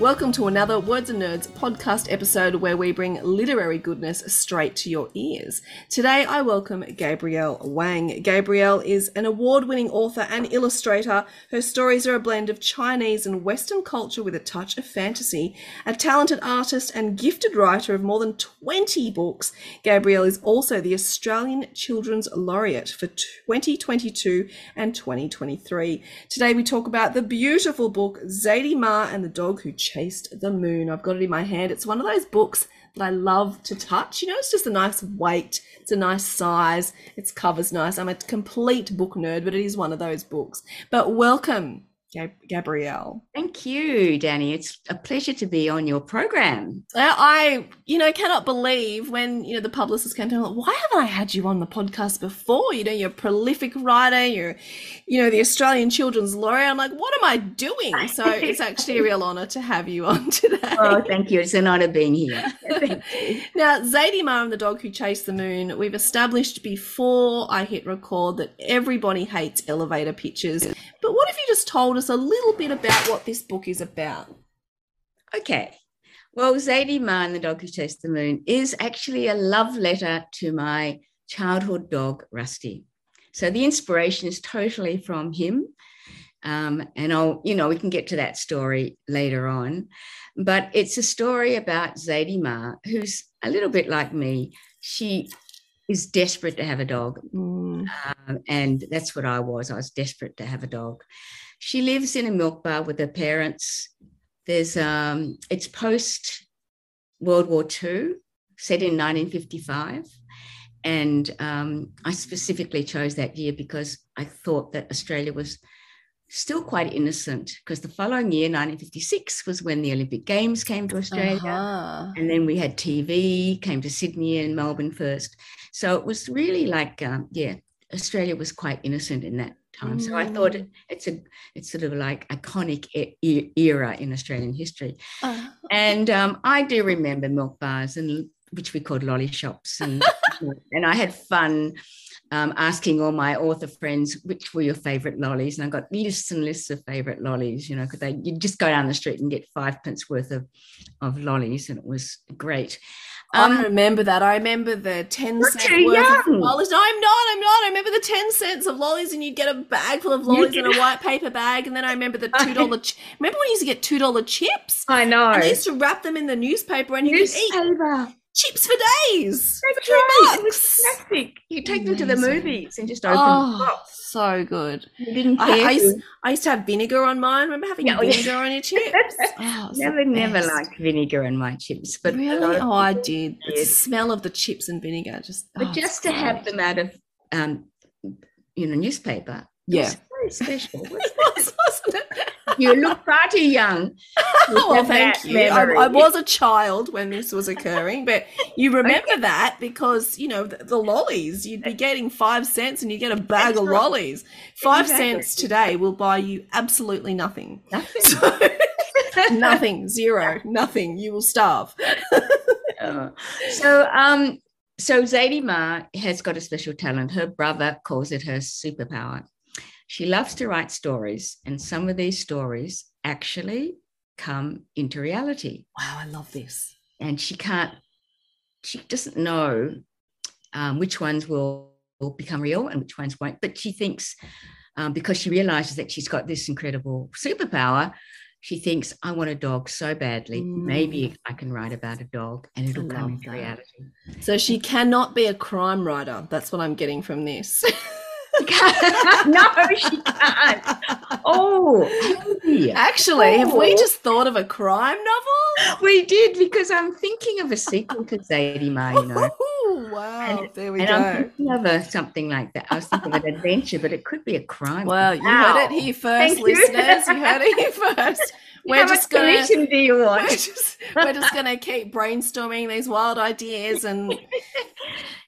Welcome to another Words and Nerds podcast episode where we bring literary goodness straight to your ears. Today I welcome Gabrielle Wang. Gabrielle is an award winning author and illustrator. Her stories are a blend of Chinese and Western culture with a touch of fantasy. A talented artist and gifted writer of more than 20 books, Gabrielle is also the Australian Children's Laureate for 2022 and 2023. Today we talk about the beautiful book Zadie Ma and the Dog Who Chased the Moon. I've got it in my hand. It's one of those books that I love to touch. You know, it's just a nice weight, it's a nice size, its cover's nice. I'm a complete book nerd, but it is one of those books. But welcome, Gab- Gabrielle. Thank you, Danny. It's a pleasure to be on your program. I, I, you know, cannot believe when you know the publicist came to me. Like, Why haven't I had you on the podcast before? You know, you're a prolific writer. You're, you know, the Australian Children's Laureate. I'm like, what am I doing? So it's actually a real honour to have you on today. Oh, thank you. It's an honor being here. Thank you. Now, Zadie Ma and the Dog Who Chased the Moon, we've established before I hit record that everybody hates elevator pitches. But what if you just told us a little bit about what this book is about? Okay. Well, Zadie Ma and the Dog Who Chased the Moon is actually a love letter to my childhood dog, Rusty. So the inspiration is totally from him. Um, and I'll, you know, we can get to that story later on. But it's a story about Zadie Ma, who's a little bit like me. She is desperate to have a dog. Mm, Um, and that's what I was. I was desperate to have a dog. She lives in a milk bar with her parents. There's um, it's post World War II, set in 1955, and um, I specifically chose that year because I thought that Australia was still quite innocent. Because the following year, 1956, was when the Olympic Games came to Australia. uh-huh. And then we had TV, came to Sydney and Melbourne first. So it was really like, um, yeah, Australia was quite innocent in that time. So I thought it, it's a, it's sort of like iconic e- era in Australian history. Uh, And um, I do remember milk bars and which we called lolly shops, and and I had fun. Um, asking all my author friends which were your favorite lollies, and I got lists and lists of favorite lollies. You know, because they you just go down the street and get five pence worth of of lollies, and it was great. I Um, remember that. I remember the 10 You're cent worth of lollies. No, I'm not. I'm not. I remember the 10 cents of lollies and you'd get a bag full of lollies in a white paper bag. And then I remember the $2 ch- Remember when you used to get $2 chips? I know. And they used to wrap them in the newspaper and you could eat Newspaper. chips for days. That's right. It was fantastic. You take them to the movies and just open the Oh, box. So good. I. I, used, I used to have vinegar on mine. Remember having Yeah, oh, vinegar on your chips? Oh, it was the never, never liked vinegar in my chips, but Really? Oh, I did. The smell of the chips and vinegar just. But oh, just to have them out of, um, you know, newspaper. it Yeah. was very special. wasn't It was, wasn't it? it? you look far too young. well, thank you. I. I was a child when this was occurring, but you remember that because you know the, the lollies. You'd be getting five cents and you get a bag That's of right. lollies. Five Exactly. cents today will buy you absolutely nothing. Nothing. So, nothing, zero, nothing. You will starve. Uh, so, um, so Zadie Ma has got a special talent. Her brother calls it her superpower. She loves to write stories, and some of these stories actually come into reality. Wow, I love this. And she can't, she doesn't know um, which ones will, will become real and which ones won't. But she thinks, um, because she realizes that she's got this incredible superpower, she thinks, I want a dog so badly. Maybe I can write about a dog and it'll Mm. Come into that. reality. So she cannot be a crime writer. That's what I'm getting from this. no, she can't. oh. Actually, have we Oh. just thought of a crime novel? we did because I'm thinking of a sequel to Zadie Ma, you know. Ooh, wow, And- there we And I'm thinking of a, something like that. I was thinking of an adventure, but it could be a crime. Well, you Wow. heard it here first, Thank you. listeners. You heard it here first. We're How just much gonna do you we're want? just, we're just gonna keep brainstorming these wild ideas and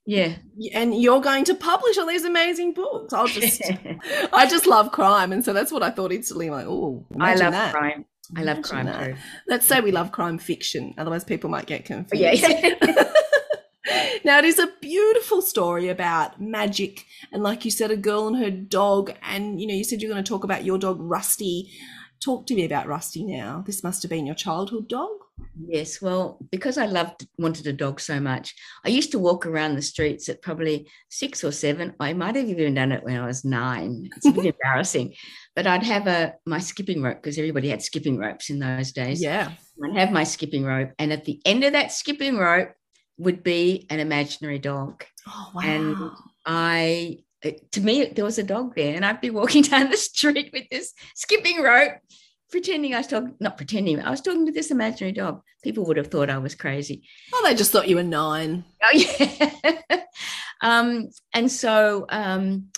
Yeah. and you're going to publish all these amazing books. I'll just I just love crime, and so that's what I thought instantly. Like, oh, I love that. crime. I love Imagine crime that. Let's say we love crime fiction, otherwise people might get oh, confused. Yeah. now it is a beautiful story about magic and like you said a girl and her dog and you know you said you're going to talk about your dog rusty talk to me about rusty now this must have been your childhood dog Yes, well, because I loved wanted a dog so much, I used to walk around the streets at probably six or seven. I might have even done it when I was nine. It's a bit embarrassing, but I'd have a my skipping rope because everybody had skipping ropes in those days. yeah I'd have my skipping rope, and at the end of that skipping rope would be an imaginary dog. oh wow And I, to me, there was a dog there, and I'd be walking down the street with this skipping rope, pretending I was talking, not pretending, I was talking to this imaginary dog. People would have thought I was crazy. oh they just thought you were nine Oh, yeah. um, and so um,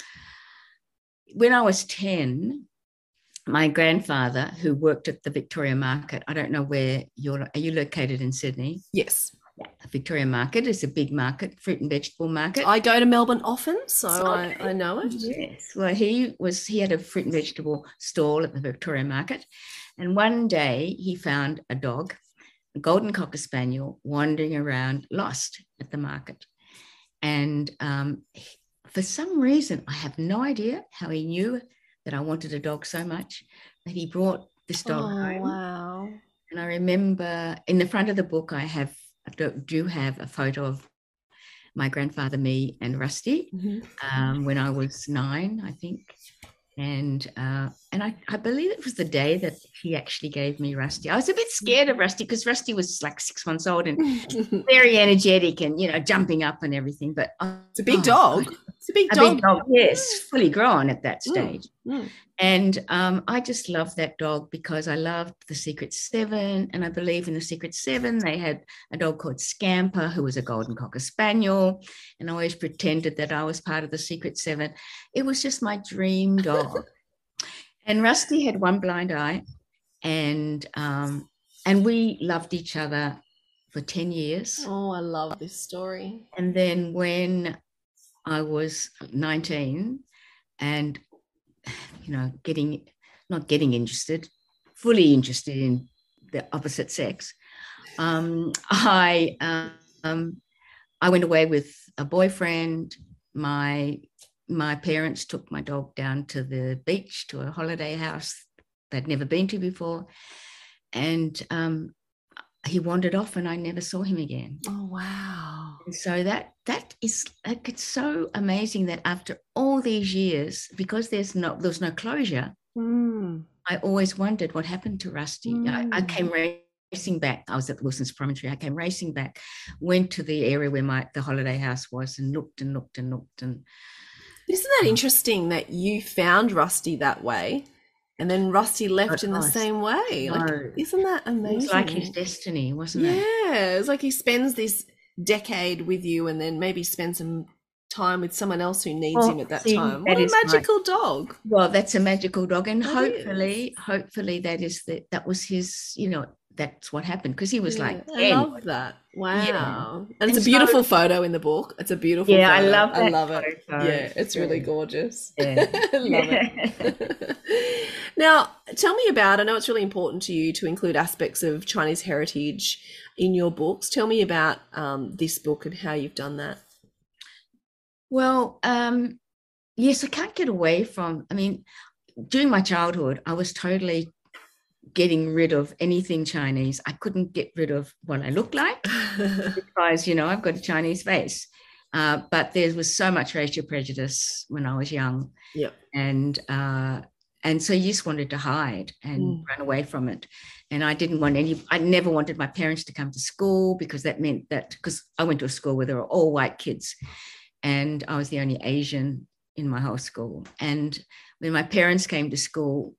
when I was 10, my grandfather, who worked at the Victoria Market, I don't know where you're, are you located in Sydney? yes Victoria Market is a big market, fruit and vegetable market. i go to melbourne often so Okay. I, I know it Yes. Well, he was he had a fruit and vegetable stall at the Victoria Market, and one day he found a dog, a golden cocker spaniel, wandering around lost at the market, and um, he- for some reason I have no idea how he knew that I wanted a dog so much that he brought this dog oh home. wow And I remember in the front of the book, I have do, do have a photo of my grandfather, me, and Rusty Mhm. um, when I was nine, I think. And uh, and I, I believe it was the day that he actually gave me Rusty. I was a bit scared of Rusty because Rusty was like six months old and very energetic and you know jumping up and everything. But oh, it's a big oh, dog it's a big a dog big dog, yes, fully grown at that Mm, stage. mm. And um, I just loved that dog because I loved the Secret Seven. And I believe in the Secret Seven, they had a dog called Scamper, who was a golden cocker spaniel. And I always pretended that I was part of the Secret Seven. It was just my dream dog. and Rusty had one blind eye. And um, and we loved each other for 10 years. oh i love this story And then when I was 19 and, you know, getting, not getting interested, fully interested in the opposite sex, um, I, um, I went away with a boyfriend. My, my parents took my dog down to the beach to a holiday house they'd never been to before. And um, he wandered off and I never saw him again. oh wow And so that that is like it's so amazing that after all these years, because there's no there's no closure, Mm. I always wondered what happened to Rusty. I, I Mm. came racing back. I was at Wilson's Promontory. I came racing back, went to the area where my the holiday house was, and looked and looked and looked and Isn't that interesting that you found Rusty that way and then Rusty left in the same way? Like, No. isn't that it amazing? was like his destiny, wasn't it? yeah, it's like he spends this decade with you and then maybe spends some time with someone else who needs Well, him at that see, time. that What a is like- magical dog. Well, that's a magical dog, and That hopefully, hopefully that is the that was his. You know, that's what happened because he was like Yeah, I love that. Wow. And it's And a so- beautiful photo in the book. It's a beautiful Yeah, I photo. love I love it. photo. Yeah, it's really gorgeous. Yeah. Love it. now, tell me about, I know it's really important to you to include aspects of Chinese heritage in your books. Tell me about um, this book and how you've done that. Well, um, yes, I can't get away from. I mean, during my childhood, I was totally getting rid of anything Chinese. I couldn't get rid of what I looked like because, you know, I've got a Chinese face. Uh, but there was so much racial prejudice when I was young. Yep. And uh, and so you just wanted to hide and Mm. run away from it. And I didn't want any. I never wanted my parents to come to school because that meant that because I went to a school where there were all white kids, and I was the only Asian in my whole school. And when my parents came to school,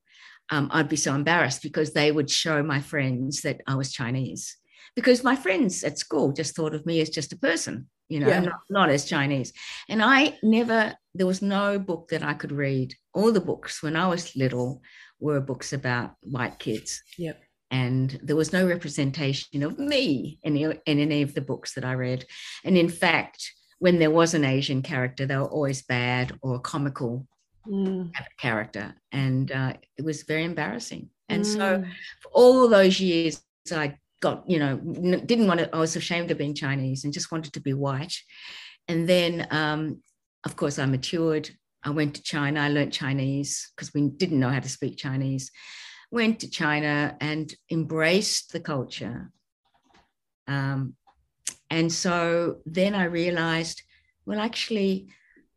um, I'd be so embarrassed because they would show my friends that I was Chinese. Because my friends at school just thought of me as just a person, you know, Yeah. not, not as Chinese. And I never, there was no book that I could read. All the books when I was little were books about white kids. Yep. And there was no representation of me in, in any of the books that I read. And in fact, when there was an Asian character, they were always bad or comical Mm. character. And uh, it was very embarrassing. And so Mm. for all those years, I got, you know, didn't want to, I was ashamed of being Chinese and just wanted to be white. And then, um, of course, I matured. I went to China. I learned Chinese because we didn't know how to speak Chinese. Went to China and embraced the culture. Um, and so then I realized, well, actually,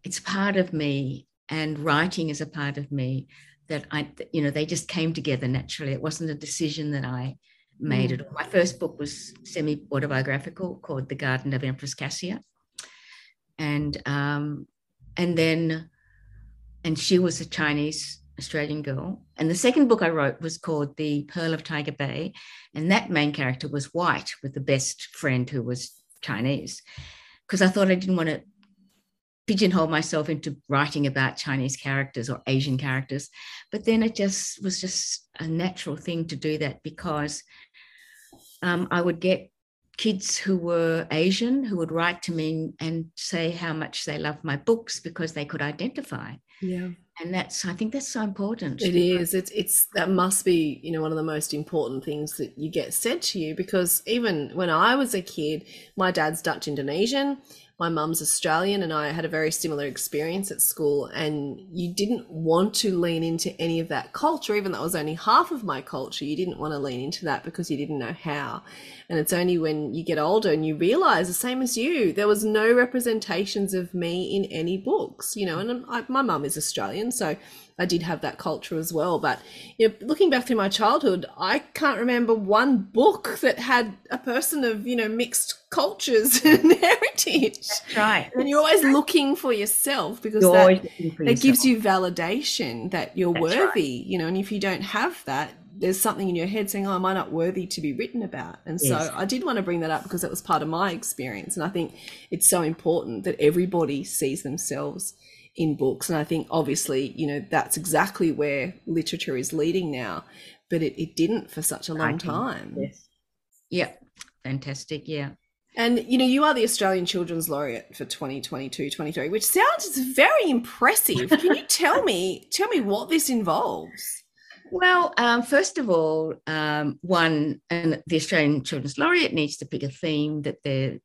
it's part of me, and writing is a part of me that I, you know, they just came together naturally. It wasn't a decision that I made at all. My first book was semi autobiographical called The Garden of Empress Cassia. And um, and then and she was a Chinese Australian girl. And the second book I wrote was called The Pearl of Tiger Bay. And that main character was white with the best friend who was Chinese. Because I thought I didn't want to pigeonhole myself into writing about Chinese characters or Asian characters. But then it just was just a natural thing to do that because um, I would get kids who were Asian who would write to me and say how much they loved my books because they could identify. Yeah. And that's, I think that's so important. It is. It's it's that must be, you know, one of the most important things that you get said to you because even when I was a kid, my dad's Dutch Indonesian, my mum's Australian, and I had a very similar experience at school. And you didn't want to lean into any of that culture, even though it was only half of my culture. You didn't want to lean into that because you didn't know how. And it's only when you get older and you realize the same as you, there was no representations of me in any books, you know. And I, my mum is Australian, so I did have that culture as well. But you know, looking back through my childhood, I can't remember one book that had a person of you know mixed cultures and heritage. That's right. And you're always looking for yourself because You're that, always looking for it gives you validation that you're That's right. worthy, you know. And if you don't have that, there's something in your head saying, "Oh, am I not worthy to be written about?" And so I did want to bring that up because it was part of my experience, and I think it's so important that everybody sees themselves in books. And I think obviously, you know, that's exactly where literature is leading now, but it, it didn't for such a long Writing, time. Yes. Yeah. Fantastic. Yeah. And you know, you are the Australian Children's Laureate for 2022 23, which sounds very impressive. Can you tell me tell me what this involves? Well, um, first of all, um, one, and the Australian Children's Laureate needs to pick a theme that they're,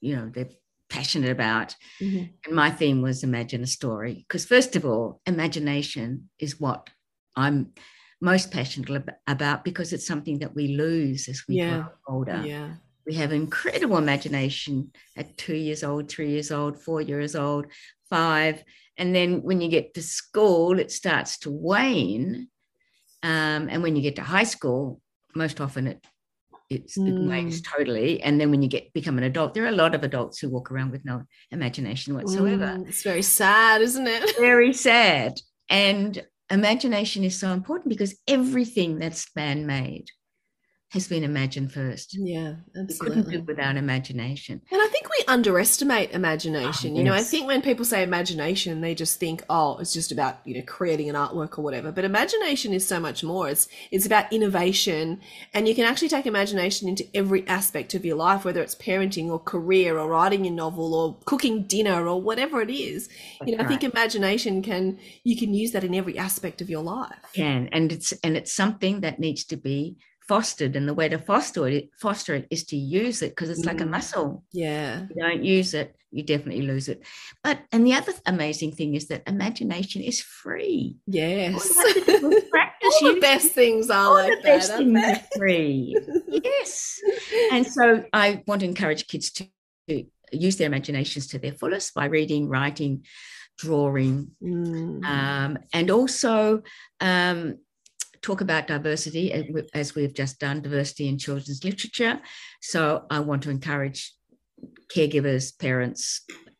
you know, they're passionate about. Mhm. And my theme was imagine a story. Because first of all, imagination is what I'm most passionate about because it's something that we lose as we Yeah. grow older. Yeah. We have incredible imagination at two years old, three years old, four years old, five. And then when you get to school, it starts to wane. Um, and when you get to high school, most often it it's, it wanes totally. And then when you get become an adult, there are a lot of adults who walk around with no imagination whatsoever. Mm, it's very sad, isn't it? Very sad. And imagination is so important because everything that's man-made has been imagined first. Yeah, We couldn't do without imagination. And I think we underestimate imagination. Oh, You know, I think when people say imagination, they just think, oh, it's just about, you know, creating an artwork or whatever. But imagination is so much more. It's it's about innovation. And you can actually take imagination into every aspect of your life, whether it's parenting or career or writing a novel or cooking dinner or whatever it is. You know, I think imagination can you can use that in every aspect of your life. can and it's and it's something that needs to be fostered and the way to foster it foster it is to use it because it's like a Mm. muscle Yeah. if you don't use it you definitely lose it but and the other amazing thing is that imagination is free Yes. All you have to do is practice All the best things are all like the best that, things aren't free yes and so i want to encourage kids to, to use their imaginations to their fullest by reading writing drawing? Mm. um, and also um, talk about diversity as we- as we've just done diversity in children's literature so i want to encourage caregivers parents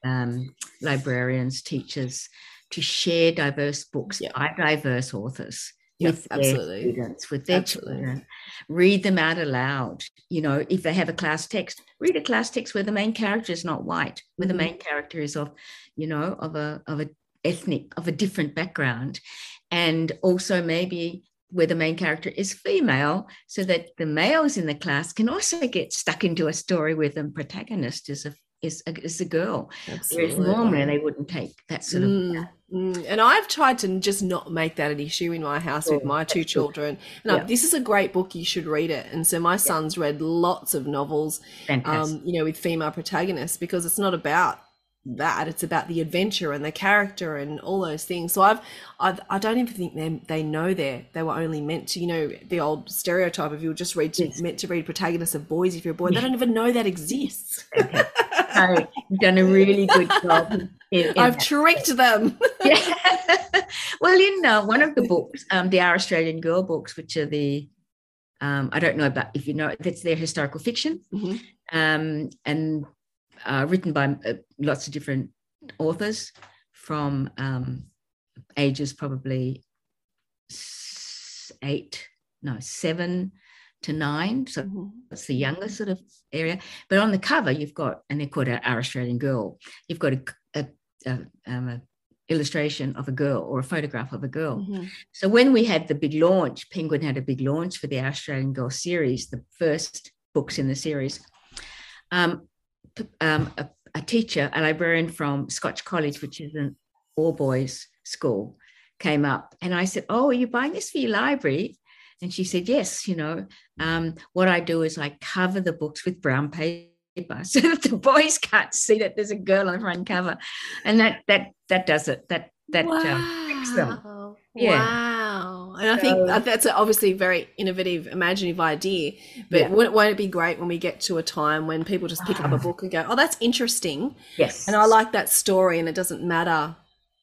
um, librarians teachers to share diverse books Yeah. by diverse authors with absolutely. their students, with their Absolutely. children. Read them out aloud. You know, if they have a class text, read a class text where the main character is not white, where Mhm. the main character is of, you know, of a of a ethnic, of a different background. And also maybe where the main character is female, so that the males in the class can also get stuck into a story where the protagonist is a is a, is a girl. Whereas normally they wouldn't take that sort of Mm, mm. And I've tried to just not make that an issue in my house with my two children. And I- Yeah. this is a great book. You should read it. And so my son's read lots of novels, um, you know, with female protagonists because it's not about that. It's about the adventure and the character and all those things. So I've, I've I don't even think they they know they they were only meant to, you know, the old stereotype of you're just read to, Yes. meant to read protagonists of boys if you're a boy. They don't even know that exists. so you've done a really good job. In, in I've tricked them. Yeah. well, in uh, one of the books, um, the Our Australian Girl books, which are the, um, I don't know about if you know, that's their historical fiction, Mhm. um, and uh, written by uh, lots of different authors from um, ages probably eight, no, seven to nine. So Mhm. it's the younger sort of area. But on the cover, you've got, and they're called Our Australian Girl. You've got a, a, a, um, a illustration of a girl or a photograph of a girl. Mhm. So when we had the big launch, Penguin had a big launch for the Our Australian Girl series, the first books in the series. Um, um, a, a teacher, a librarian from Scotch College, which is an all boys school, came up and I said, "Oh, are you buying this for your library?" And she said, "Yes. You know, um, what I do is I cover the books with brown paper." So that the boys can't see that there's a girl on the front cover, and that that that does it. That that um, tricks them. Yeah. Wow. And I think So- that's obviously a very innovative, imaginative idea. But Yeah. won't, won't it be great when we get to a time when people just pick up a ah. book and go, oh, that's interesting. yes, And I like that story. And it doesn't matter,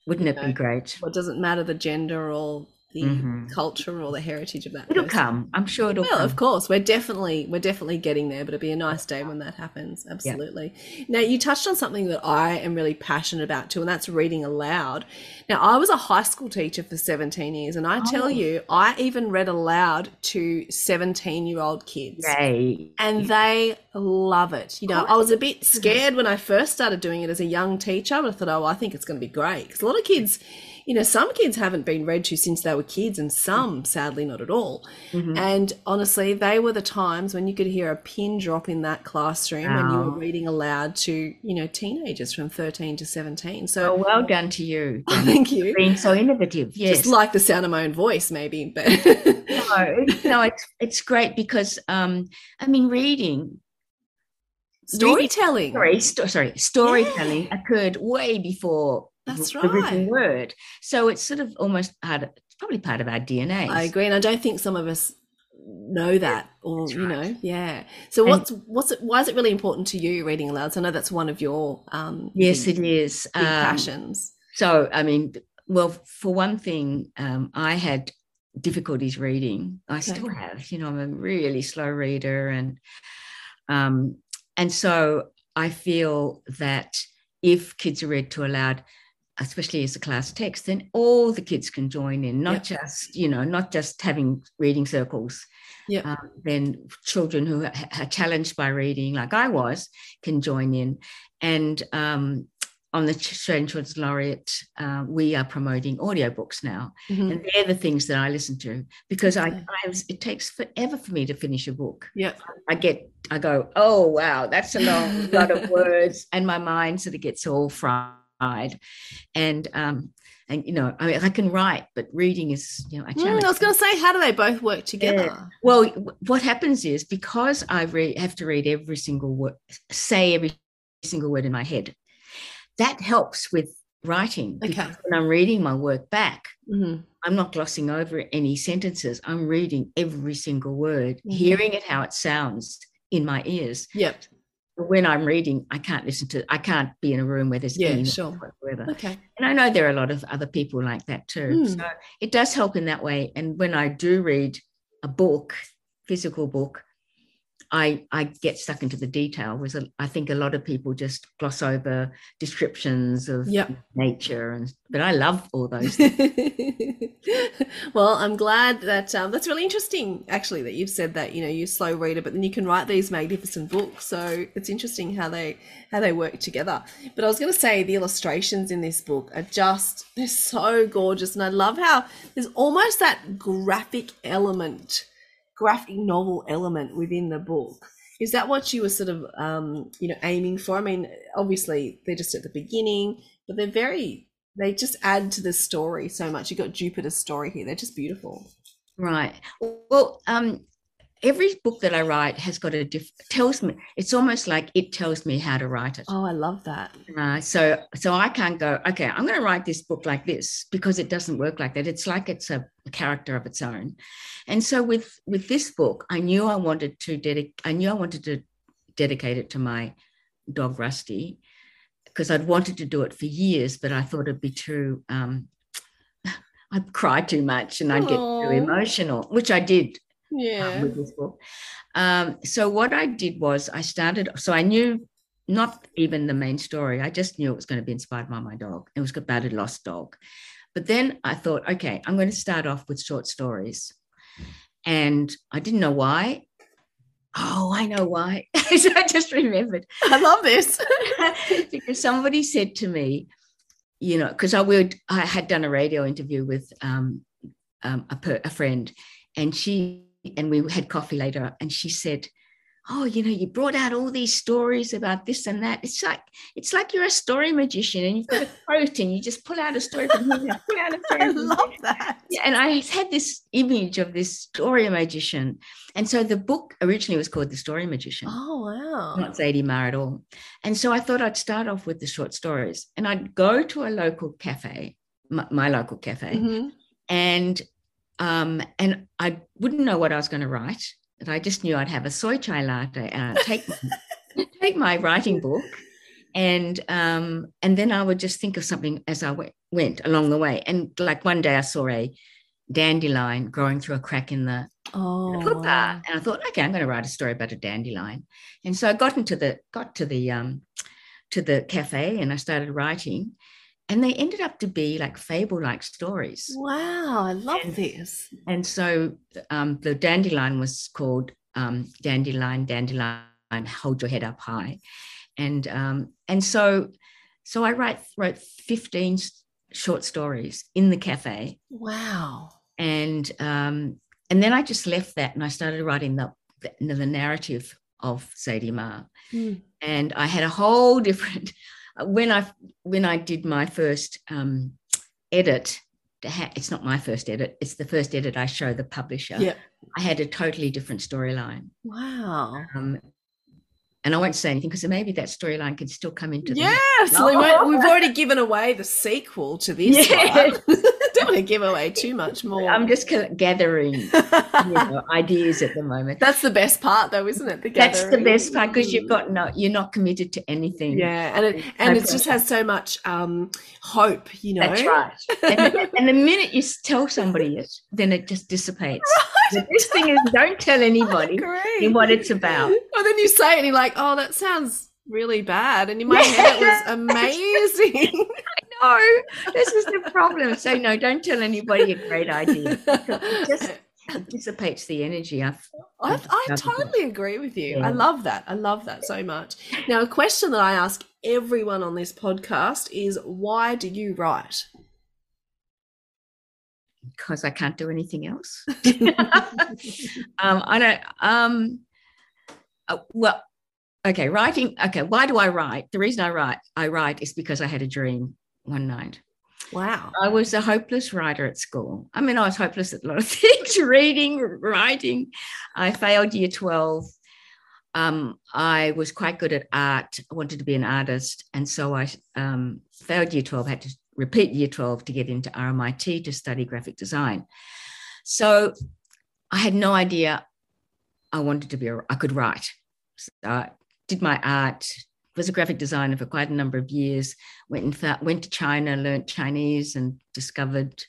Wouldn't it know, be great? it doesn't matter the gender or the Mhm. culture or the heritage of that. It'll person. come. I'm sure it'll Well, come. of course, we're definitely we're definitely getting there, but it'll be a nice day when that happens. Absolutely. Now, you touched on something that I am really passionate about too, and that's reading aloud. Now, I was a high school teacher for 17 years, and I tell Oh. you, I even read aloud to 17 year old kids. Yay. And they love it. You know, I was a bit scared when I first started doing it as a young teacher, but I thought, oh, I think it's going to be great. Because a lot of kids, you know, some kids haven't been read to since they were kids, and some, sadly, not at all. Mhm. And honestly, they were the times when you could hear a pin drop in that classroom when you were reading aloud to, you know, teenagers from 13 to 17. Oh, So well done to you. thank you. Being so innovative. Yes. Just like the sound of my own voice, maybe. But no, no, it's it's great because um, I mean, reading storytelling. sorry, sto- sorry, storytelling occurred way before That's the written right. word. So it's sort of almost part probably part of our DNA. I agree, and I don't think some of us know that, or That's you know, yeah. So And- what's what's it? Why is it really important to you reading aloud? So I know that's one of your um Yes, big, it is. Um, passions. So, I mean, well, for one thing, um, I had difficulties reading. I still have. You know, I'm a really slow reader, and um, and so I feel that if kids are read to aloud, especially as a class text, then all the kids can join in, not just you know, not just having reading circles. Yep. Um, then children who are challenged by reading, like I was, can join in, and um, on the Australian Children's Laureate, uh, we are promoting audiobooks now. Mhm. And they're the things that I listen to because I, I was, it takes forever for me to finish a book. Yeah. I get, I go, oh, wow, that's a long lot of words. And my mind sort of gets all fried. And, um, and you know, I mean, I can write, but reading is, you know, a Mm. I was going to say, how do they both work together? Well, w- what happens is because I re- have to read every single word, say every single word in my head, that helps with writing. Okay. When I'm reading my work back, Mhm. I'm not glossing over any sentences. I'm reading every single word, Mhm. hearing it how it sounds in my ears. Yep. When I'm reading, I can't listen to. I can't be in a room where there's Yeah, sure. whatsoever. Okay. And I know there are a lot of other people like that too. Mm. So it does help in that way. And when I do read a book, physical book, I I get stuck into the detail. Was I think a lot of people just gloss over descriptions of Yep. nature, and but I love all those. well, I'm glad that um, that's really interesting, actually, that you've said that you know you're a slow reader, but then you can write these magnificent books. So it's interesting how they how they work together. But I was going to say the illustrations in this book are just they're so gorgeous, and I love how there's almost that graphic element, graphic novel element within the book. Is that what you were sort of um, you know aiming for? I mean, obviously they're just at the beginning, but they're very they just add to the story so much. You got Jupiter's story here; they're just beautiful. Right. Well, um, every book that I write has got a diff- tells me. It's almost like it tells me how to write it. Oh, I love that. Uh, so, so I can't go. Okay, I'm going to write this book like this because it doesn't work like that. It's like it's a, character of its own. And so, with with this book, I knew I wanted to dedicate. I knew I wanted to dedicate it to my dog Rusty because I'd wanted to do it for years, but I thought it'd be too. Um, I'd cry too much and I'd get too emotional, which I did Yeah. this book. Um, so what I did was I started. So I knew not even the main story. I just knew it was going to be inspired by my dog. It was about a lost dog. But then I thought, okay, I'm going to start off with short stories, and I didn't know why. Oh, I know why. so I just remembered I love this. because somebody said to me, you know, because I would, I had done a radio interview with um, um, a, per, a friend, and she and we had coffee later, and she said, "Oh, you know, you brought out all these stories about this and that. It's like it's like you're a story magician, and you've got a quote, and you just pull out a story from here, pull out a story I from there." love that. Yeah, and I had this image of this story magician, and so the book originally was called The Story Magician Oh wow. not Zadie Ma at all. And so I thought I'd start off with the short stories and I'd go to a local cafe, my, my local cafe, Mhm. and um, and I wouldn't know what I was going to write. But I just knew I'd have a soy chai latte and I'd take my, take my writing book and um, and then I would just think of something as I went, went along the way. And like one day I saw a dandelion growing through a crack in the Oh. wow. And I thought, okay, I'm going to write a story about a dandelion. And so I got into the got to the um to the cafe and I started writing. And they ended up to be like fable-like stories. Wow, I love And- this. And so um, the dandelion was called um, Dandelion, Dandelion, Hold Your Head Up High. And um, and so so I write wrote 15 short stories in the cafe Wow. and um, and then I just left that and I started writing the the, the narrative of Zadie Ma, Hmm. and I had a whole different when I when I did my first um, edit. It's not my first edit; it's the first edit I show the publisher. Yep. I had a totally different storyline, Wow. um, and I won't say anything because maybe that storyline can still come into the Yes, we we've already given away the sequel to this Yes. Don't want to give away too much more. I'm just gathering you know, ideas at the moment. That's the best part, though, isn't it? The That's the best part because you've got no, you're not committed to anything. Yeah, and it No and it just has so much um hope, you know. That's right. and, the, and the minute you tell somebody it, then it just dissipates. The best thing is don't tell anybody what it's about. And then you say it and you're like, oh, that sounds really bad. And in my head, it was amazing. No, this is the problem. So no, don't tell anybody a great idea. It just dissipates the energy. I've, I, I I've- totally agree with you. Yeah. I love that. I love that so much. Now, a question that I ask everyone on this podcast is why do you write? because I can't do anything else. um, I don't. Um, uh, well, okay, writing. Okay, why do I write? The reason I write, I write is because I had a dream one night. Wow. I was a hopeless writer at school. I mean, I was hopeless at a lot of things reading, writing. I failed year 12. Um, I was quite good at art. I wanted to be an artist. And so I um, failed year 12, had to repeat year 12 to get into RMIT to study graphic design. So I had no idea I wanted to be, a, I could write. So did my art, was a graphic designer for quite a number of years went and went to China, learnt Chinese, and discovered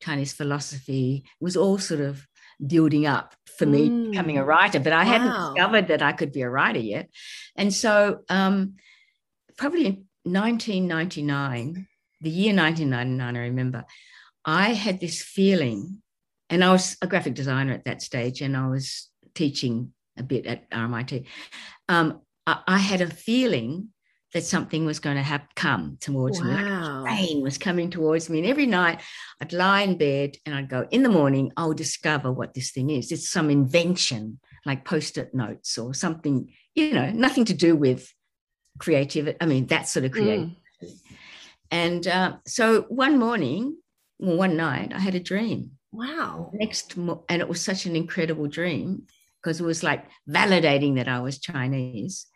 Chinese philosophy. It was all sort of building up for me Mm. becoming a writer, but I hadn't discovered that I could be a writer yet. And so, um, probably in 1999, the year 1999, I remember, I had this feeling, and I was a graphic designer at that stage, and I was teaching a bit at RMIT. Um, I, I had a feeling that something was going to have come towards me. Like Wow. rain was coming towards me. And every night I'd lie in bed and I'd go, in the morning, I'll discover what this thing is. It's some invention, like post it notes or something, you know, nothing to do with creativity. I mean, that sort of creativity. Mm. And uh, so one morning, well, one night, I had a dream. Wow. Next, mo- and it was such an incredible dream because it was like validating that I was Chinese.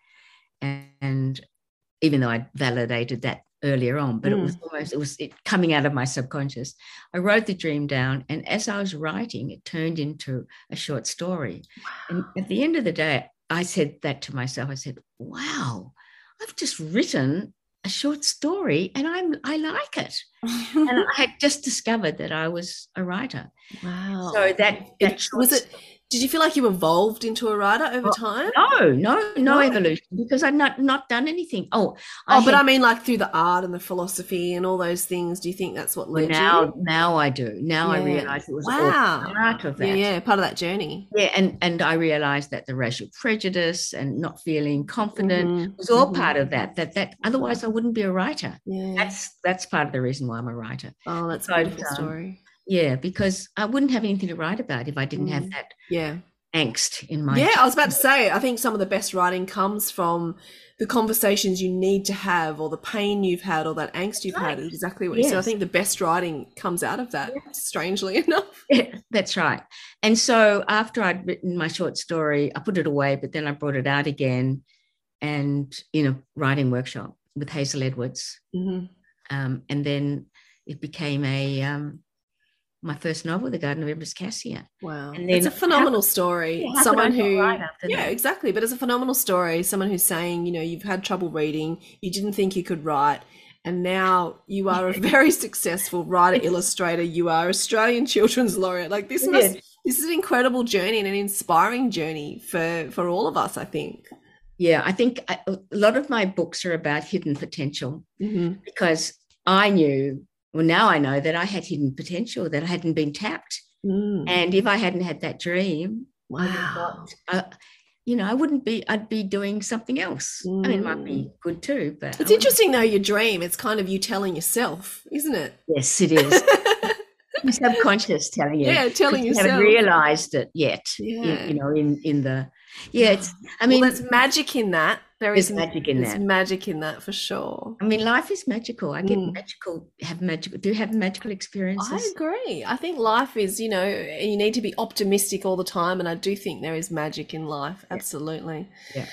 And, and even though I validated that earlier on, but it mm. was almost, it was it coming out of my subconscious. I wrote the dream down. And as I was writing, it turned into a short story. And at the end of the day, I said that to myself. I said, wow, I've just written a short story and I'm I like it. And I had just discovered that I was a writer. wow. So that, that It- was it? Did you feel like you evolved into a writer over Well, time? No, no, no, evolution because I'd not not done anything. Oh, I Oh, but had- I mean, like through the art and the philosophy and all those things. Do you think that's what led now you? now I do. Now I realize it was Wow. part of that. Yeah, yeah, part of that journey. Yeah, and and I realized that the racial prejudice and not feeling confident Mhm, was all mhm. part of that. That that otherwise I wouldn't be a writer. Yeah. That's that's part of the reason why I'm a writer. oh, that's a beautiful um, story. Yeah, because I wouldn't have anything to write about if I didn't have Mm. that Yeah. angst in my Yeah, I was about to say, I think some of the best writing comes from the conversations you need to have or the pain you've had or that angst you've had. Right. Exactly what you said. I think the best writing comes out of that, strangely enough. Yeah, that's right. And so after I'd written my short story, I put it away, but then I brought it out again and in a writing workshop with Hazel Edwards. Mhm. Um, and then it became a um, my first novel, The Garden of Empress Cassia. Wow. And it's a then phenomenal story. Yeah, how could I Someone who Yeah, that? exactly. But it's a phenomenal story. Someone who's saying, you know, you've had trouble reading, you didn't think you could write, and now you are a very successful writer, illustrator. You are Australian Children's Laureate. Like this must, Yes. this is an incredible journey and an inspiring journey for for all of us. I think. Yeah, I think I, a lot of my books are about hidden potential Mhm. because I knew, well, now I know that I had hidden potential that I hadn't been tapped. Mm. And if I hadn't had that dream, I Wow. not, uh, you know, I wouldn't be, I'd be doing something else. I mean, it might be good too, but I It's wouldn't- interesting though. Your dream. It's kind of you telling yourself, isn't it? Yes, it is. Your subconscious telling you. Yeah, telling 'cause you yourself. haven't realized it yet. you- Yeah. You, know, in in the yeah, it's. I I mean, mean, there's magic in that. There there's magic in there's that. magic in that for sure. I mean, life is magical. I get Mm. magical. Have magical. Do you have magical experiences? I agree. I think life is, you know, you need to be optimistic all the time, and I do think there is magic in life. Absolutely. Yeah.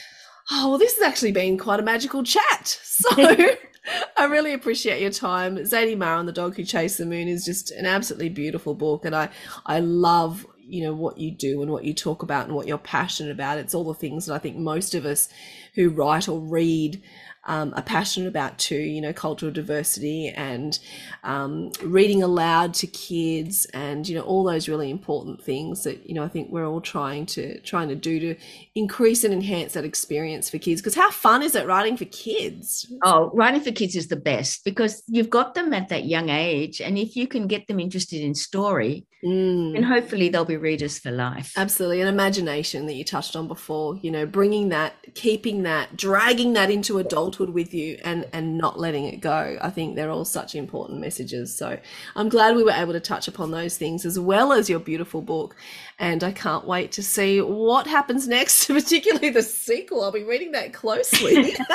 Oh well, this has actually been quite a magical chat. So I really appreciate your time. Zadie Mara and the Dog Who Chased the Moon is just an absolutely beautiful book, and I I love you know what you do and what you talk about and what you're passionate about. It's all the things that I think most of us who write or read um, are passionate about too. You know, cultural diversity and um, reading aloud to kids, and you know all those really important things that you know I think we're all trying to trying to do to increase and enhance that experience for kids. Because how fun is it writing for kids? Oh, writing for kids is the best because you've got them at that young age, and if you can get them interested in story, Mm. then hopefully they'll be readers for life. Absolutely, And imagination that you touched on before. You know, bringing that, keeping that, dragging that into adulthood with you, and and not letting it go. I think they're all such important messages. So I'm glad we were able to touch upon those things as well as your beautiful book. And I can't wait to see what happens next, particularly the sequel. I'll be reading that closely.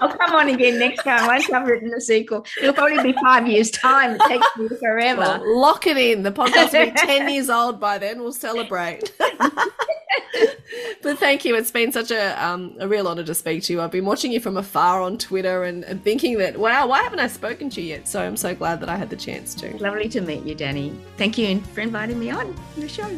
I'll come on again next time once I've written the sequel. It'll probably be five years' time. It takes me forever. Well, lock it in. The podcast will be 10 years old by then. We'll celebrate. but thank you. It's been such a, um, a real honor to speak to you. I've been watching you from afar on Twitter and, and thinking that, wow, why haven't I spoken to you yet? So I'm so glad that I had the chance to. Lovely to meet you, Danny. Thank you for inviting me on the show.